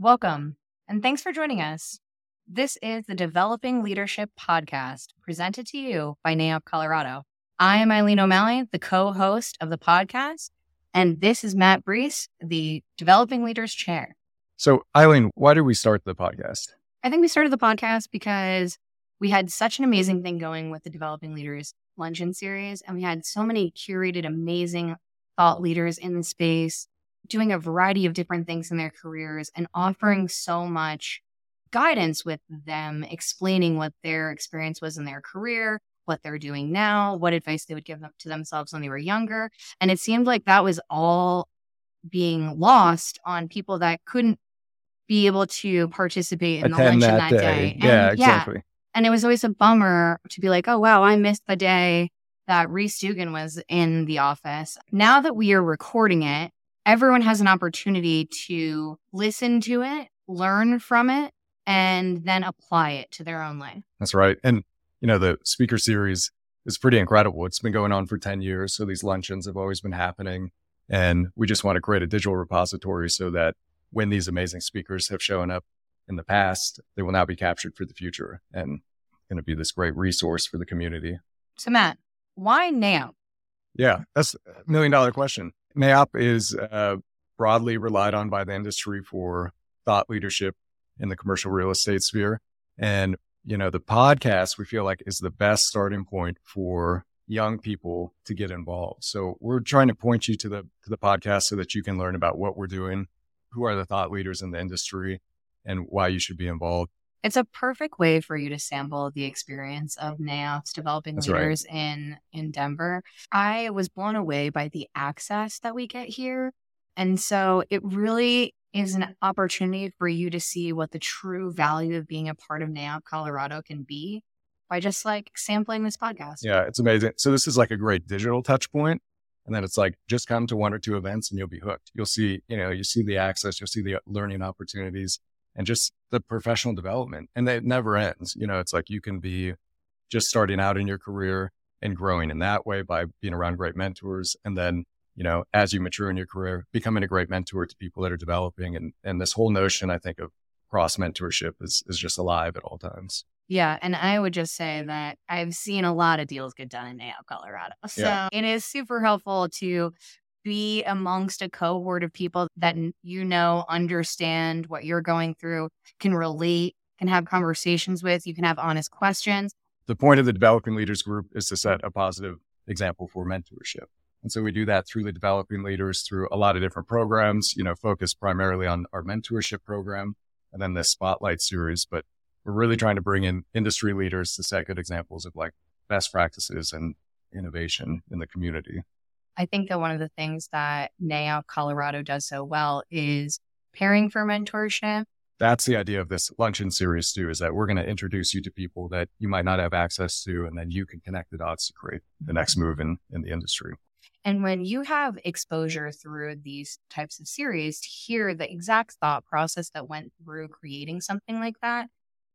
Welcome, and thanks for joining us. This is the Developing Leadership Podcast presented to you by NAIOP Colorado. I am Eileen O'Malley, the co host of the podcast, and this is Matt Brees, the Developing Leaders Chair. So, Eileen, why did we start the podcast? I think we started the podcast because we had such an amazing thing going with the Developing Leaders Luncheon Series, and we had so many curated, amazing thought leaders in the space doing a variety of different things in their careers and offering so much guidance with them, explaining what their experience was in their career, what they're doing now, what advice they would give them to themselves when they were younger. And it seemed like that was all being lost on people that couldn't be able to participate in Attend the luncheon that that, day. day. Yeah, exactly. And it was always a bummer to be like, oh, wow, I missed the day that Rhys Duggan was in the office. Now that we are recording it, everyone has an opportunity to listen to it, learn from it, and then apply it to their own life. That's right. And, you know, the speaker series is pretty incredible. It's been going on for 10 years. So these luncheons have always been happening. And we just want to create a digital repository so that when these amazing speakers have shown up in the past, they will now be captured for the future and going to be this great resource for the community. So, Matt, why now? Yeah, that's a million dollar question. NAIOP is uh, broadly relied on by the industry for thought leadership in the commercial real estate sphere. And, you know, the podcast we feel like is the best starting point for young people to get involved. So we're trying to point you to the to the podcast so that you can learn about what we're doing, who are the thought leaders in the industry, and why you should be involved. It's a perfect way for you to sample the experience of NAIOP's developing That's right. leaders in in Denver. I was blown away by the access that we get here. And so it really is an opportunity for you to see what the true value of being a part of NAIOP Colorado can be by just like sampling this podcast. Yeah, it's amazing. So this is like a great digital touch point. And then it's like just come to one or two events and you'll be hooked. You'll see, you know, you see the access, you'll see the learning opportunities and just the professional development. And it never ends. You know, it's like you can be just starting out in your career and growing in that way by being around great mentors. And then, you know, as you mature in your career, becoming a great mentor to people that are developing. And, and this whole notion, I think, of cross mentorship is, is just alive at all times. Yeah, and I would just say that I've seen a lot of deals get done in NAIOP, Colorado. So Yeah. it is super helpful to be amongst a cohort of people that you know understand what you're going through, can relate, can have conversations with, you can have honest questions. the point of the developing leaders group is to set a positive example for mentorship. And so we do that through the developing leaders through a lot of different programs, you know, focused primarily on our mentorship program and then the spotlight series. But we're really trying to bring in industry leaders to set good examples of like best practices and innovation in the community. I think that one of the things that NAIOP Colorado does so well is pairing for mentorship. That's the idea of this luncheon series too, is that we're going to introduce you to people that you might not have access to, and then you can connect the dots to create the next mm-hmm. move in, in the industry. And when you have exposure through these types of series to hear the exact thought process that went through creating something like that,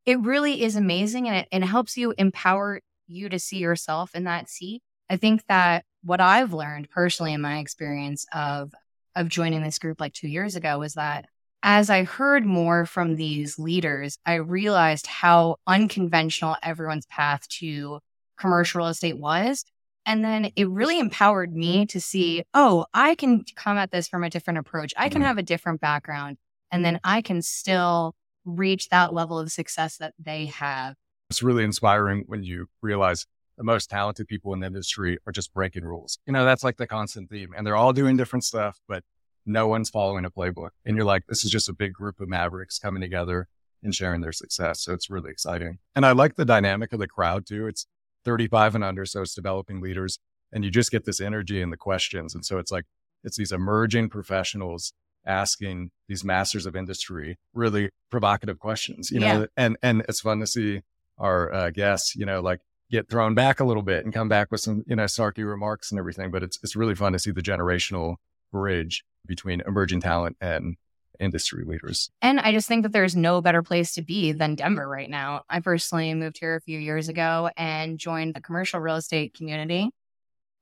it really is amazing and it, it helps you empower you to see yourself in that seat. I think that what I've learned personally in my experience of of joining this group like 2 years ago was that as I heard more from these leaders, I realized how unconventional everyone's path to commercial real estate was. And then it really empowered me to see, oh, I can come at this from a different approach. I can Mhm. have a different background. And then I can still reach that level of success that they have. it's really inspiring when you realize the most talented people in the industry are just breaking rules. You know, that's like the constant theme. And they're all doing different stuff, but no one's following a playbook. And you're like, this is just a big group of mavericks coming together and sharing their success. So it's really exciting. And I like the dynamic of the crowd too. It's 35 and under, so it's developing leaders. And you just get this energy and the questions. And so it's like, it's these emerging professionals asking these masters of industry really provocative questions, you know, Yeah. and, and it's fun to see our uh, guests, you know, like get thrown back a little bit and come back with some, you know, snarky remarks and everything. But it's, it's really fun to see the generational bridge between emerging talent and industry leaders. And I just think that there's no better place to be than Denver right now. I personally moved here a few years ago and joined the commercial real estate community.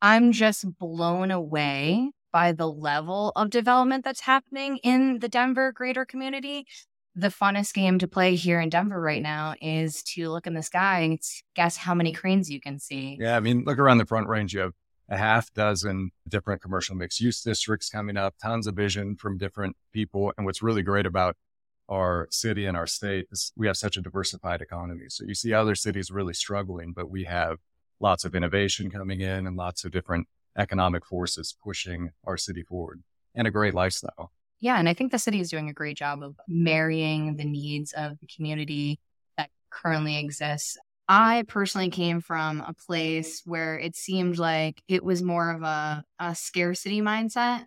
I'm just blown away by the level of development that's happening in the Denver greater community. The funnest game to play here in Denver right now is to look in the sky and guess how many cranes you can see. Yeah, I mean, look around the Front Range. You have a half dozen different commercial mixed use districts coming up, tons of vision from different people. And what's really great about our city and our state is we have such a diversified economy. So you see other cities really struggling, but we have lots of innovation coming in and lots of different economic forces pushing our city forward and a great lifestyle. Yeah. And I think the city is doing a great job of marrying the needs of the community that currently exists. I personally came from a place where it seemed like it was more of a, a scarcity mindset.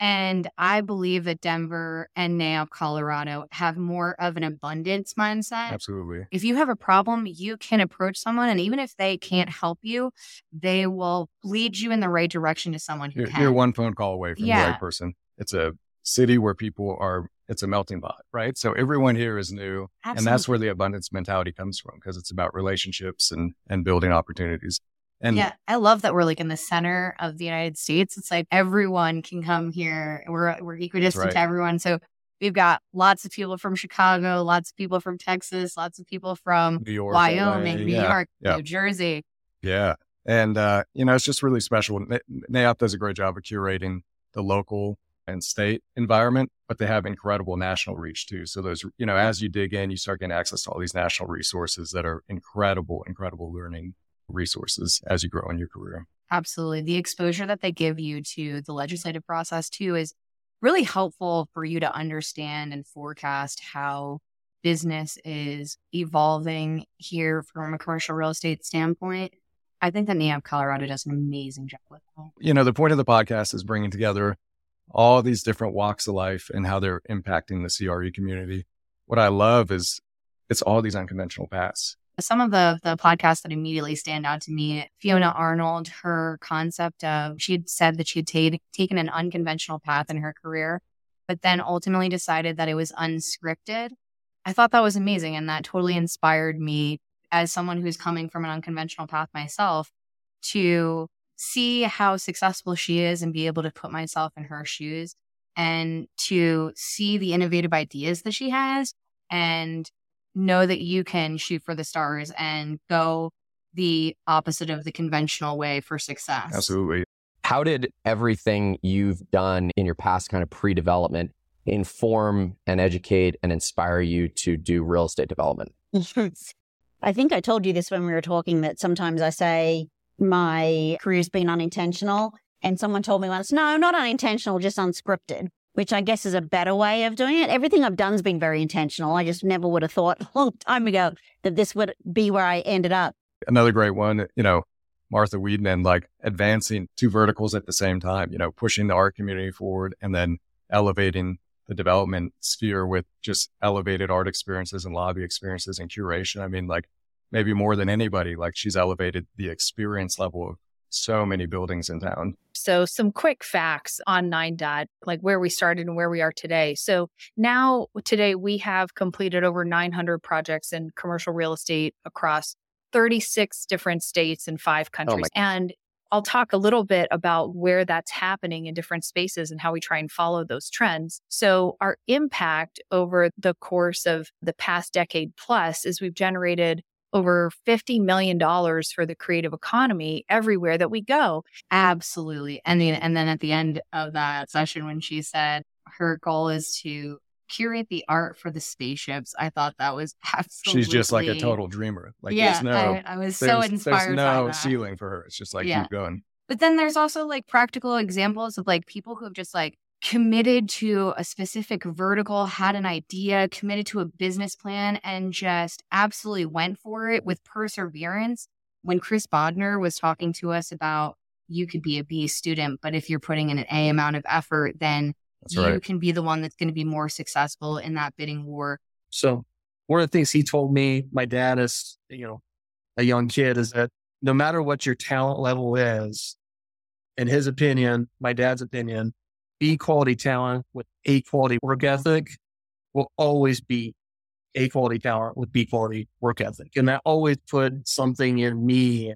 And I believe that Denver and now Colorado have more of an abundance mindset. Absolutely. If you have a problem, you can approach someone. And even if they can't help you, they will lead you in the right direction to someone who you're, can. You're one phone call away from yeah. the right person. It's a city where people are it's a melting pot, right? So everyone here is new. Absolutely. And that's where the abundance mentality comes from because it's about relationships and and building opportunities. And yeah, I love that we're like in the center of the United States. It's like everyone can come here. We're we're equidistant right. to everyone. So we've got lots of people from Chicago, lots of people from Texas, lots of people from New York, Wyoming, LA. New yeah. York, yeah. New Jersey. Yeah. And uh, you know, it's just really special. NAIOP does a great job of curating the local and state environment, but they have incredible national reach too. So those, you know, as you dig in, you start getting access to all these national resources that are incredible, incredible learning resources as you grow in your career. Absolutely. The exposure that they give you to the legislative process too is really helpful for you to understand and forecast how business is evolving here from a commercial real estate standpoint. I think that NAIOP Colorado does an amazing job with that. You know, the point of the podcast is bringing together all these different walks of life and how they're impacting the CRE community. What I love is it's all these unconventional paths. Some of the the podcasts that immediately stand out to me, Fiona Arnold, her concept of she had said that she had t- taken an unconventional path in her career, but then ultimately decided that it was unscripted. I thought that was amazing, and that totally inspired me as someone who's coming from an unconventional path myself to see how successful she is and be able to put myself in her shoes and to see the innovative ideas that she has and know that you can shoot for the stars and go the opposite of the conventional way for success. Absolutely. How did everything you've done in your past kind of pre development inform and educate and inspire you to do real estate development? I think I told you this when we were talking that sometimes I say, my career's been unintentional. And someone told me once, no, not unintentional, just unscripted, which I guess is a better way of doing it. Everything I've done's been very intentional. I just never would have thought a long time ago that this would be where I ended up. Another great one, you know, Martha Weidmann, like advancing two verticals at the same time, you know, pushing the art community forward and then elevating the development sphere with just elevated art experiences and lobby experiences and curation. I mean, like maybe more than anybody, like she's elevated the experience level of so many buildings in town. So, some quick facts on Nine Dot, like where we started and where we are today. So, now today we have completed over 900 projects in commercial real estate across 36 different states and five oh countries. Oh and I'll talk a little bit about where that's happening in different spaces and how we try and follow those trends. So, our impact over the course of the past decade plus is we've generated over $50 million for the creative economy everywhere that we go. Absolutely. And then, and then at the end of that session, when she said her goal is to curate the art for the spaceships, I thought that was absolutely. She's just like a total dreamer. Like, yeah, no, I, I was so inspired. There's no ceiling for her. It's just like, yeah. keep going. But then there's also like practical examples of like people who have just like committed to a specific vertical, had an idea, committed to a business plan, and just absolutely went for it with perseverance. When Chris Bodnar was talking to us about you could be a B student, but if you're putting in an A amount of effort, then that's you right. can be the one that's going to be more successful in that bidding war. So, one of the things he told me, my dad is, you know, a young kid, is that no matter what your talent level is, in his opinion, my dad's opinion, B quality talent with A quality work ethic will always be A quality talent with B quality work ethic. And that always put something in me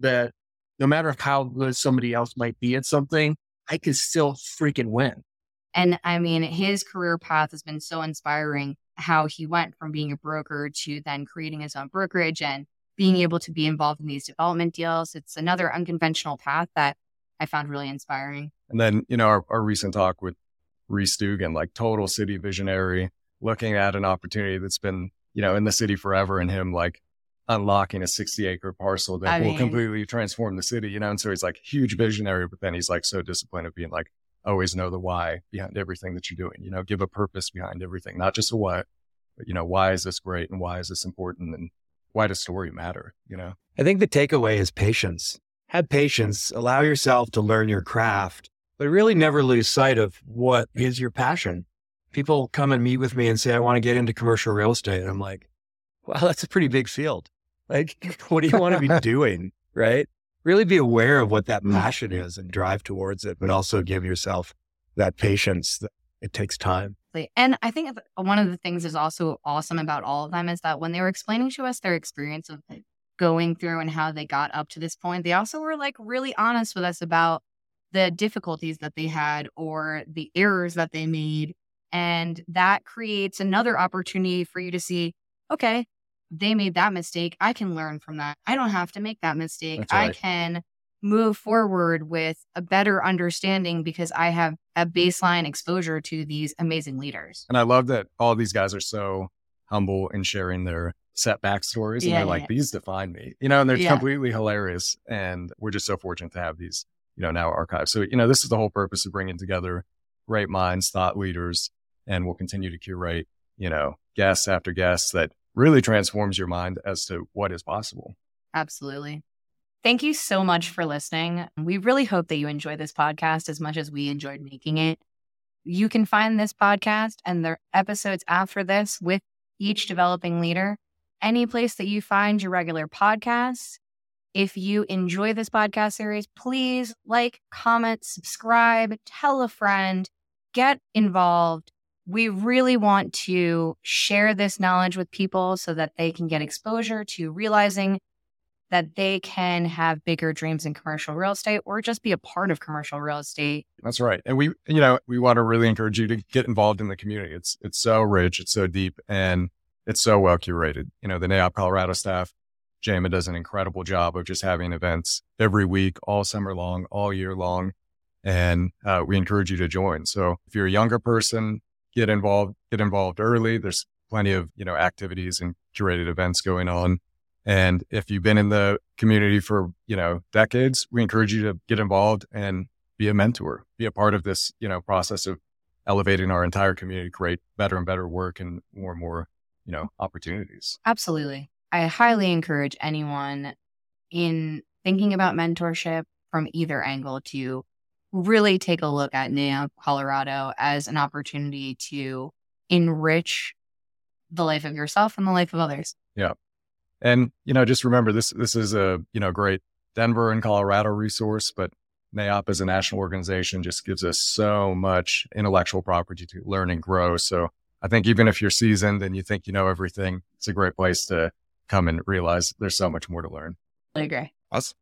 that no matter how good somebody else might be at something, I can still freaking win. And I mean, his career path has been so inspiring how he went from being a broker to then creating his own brokerage and being able to be involved in these development deals. It's another unconventional path that I found really inspiring. And then, you know, our, our recent talk with Rhys Duggan, like total city visionary, looking at an opportunity that's been, you know, in the city forever and him like unlocking a 60 acre parcel that I will mean- completely transform the city, you know? And so he's like huge visionary, but then he's like so disciplined of being like, always know the why behind everything that you're doing, you know, give a purpose behind everything, not just a what, but, you know, why is this great and why is this important and why does story matter, you know? I think the takeaway is patience. Have patience, allow yourself to learn your craft, but really never lose sight of what is your passion. People come and meet with me and say, I want to get into commercial real estate. And I'm like, well, that's a pretty big field. Like, what do you want to be doing? Right. Really be aware of what that passion is and drive towards it, but also give yourself that patience that it takes time. And I think one of the things is also awesome about all of them is that when they were explaining to us their experience of going through and how they got up to this point, they also were like really honest with us about the difficulties that they had or the errors that they made. And that creates another opportunity for you to see, okay, they made that mistake. I can learn from that. I don't have to make that mistake. That's I can move forward with a better understanding because I have a baseline exposure to these amazing leaders. And I love that all these guys are so humble in sharing their setback stories. And they're like, yeah. these define me, you know, and they're Yeah. completely hilarious. And we're just so fortunate to have these, you know, now archives. So, you know, this is the whole purpose of bringing together great minds, thought leaders, and we'll continue to curate, you know, guests after guests that really transforms your mind as to what is possible. Absolutely. Thank you so much for listening. We really hope that you enjoy this podcast as much as we enjoyed making it. You can find this podcast and the episodes after this with each developing leader any place that you find your regular podcasts. If you enjoy this podcast series, please like, comment, subscribe, tell a friend, get involved. We really want to share this knowledge with people so that they can get exposure to realizing that they can have bigger dreams in commercial real estate or just be a part of commercial real estate. That's right. And we, you know, we want to really encourage you to get involved in the community. It's, it's so rich. It's so deep and it's so well curated. You know, the NAIOP Colorado staff, Jama does an incredible job of just having events every week, all summer long, all year long. And uh, we encourage you to join. So if you're a younger person, get involved, get involved early. There's plenty of, you know, activities and curated events going on. And if you've been in the community for, you know, decades, we encourage you to get involved and be a mentor, be a part of this, you know, process of elevating our entire community, create better and better work and more and more, you know, opportunities. Absolutely. I highly encourage anyone in thinking about mentorship from either angle to really take a look at NAIOP Colorado as an opportunity to enrich the life of yourself and the life of others. Yeah. And, you know, just remember this, this is a, you know, great Denver and Colorado resource, but NAIOP as a national organization just gives us so much intellectual property to learn and grow. So I think even if you're seasoned and you think you know everything, it's a great place to come and realize there's so much more to learn. I agree. Awesome.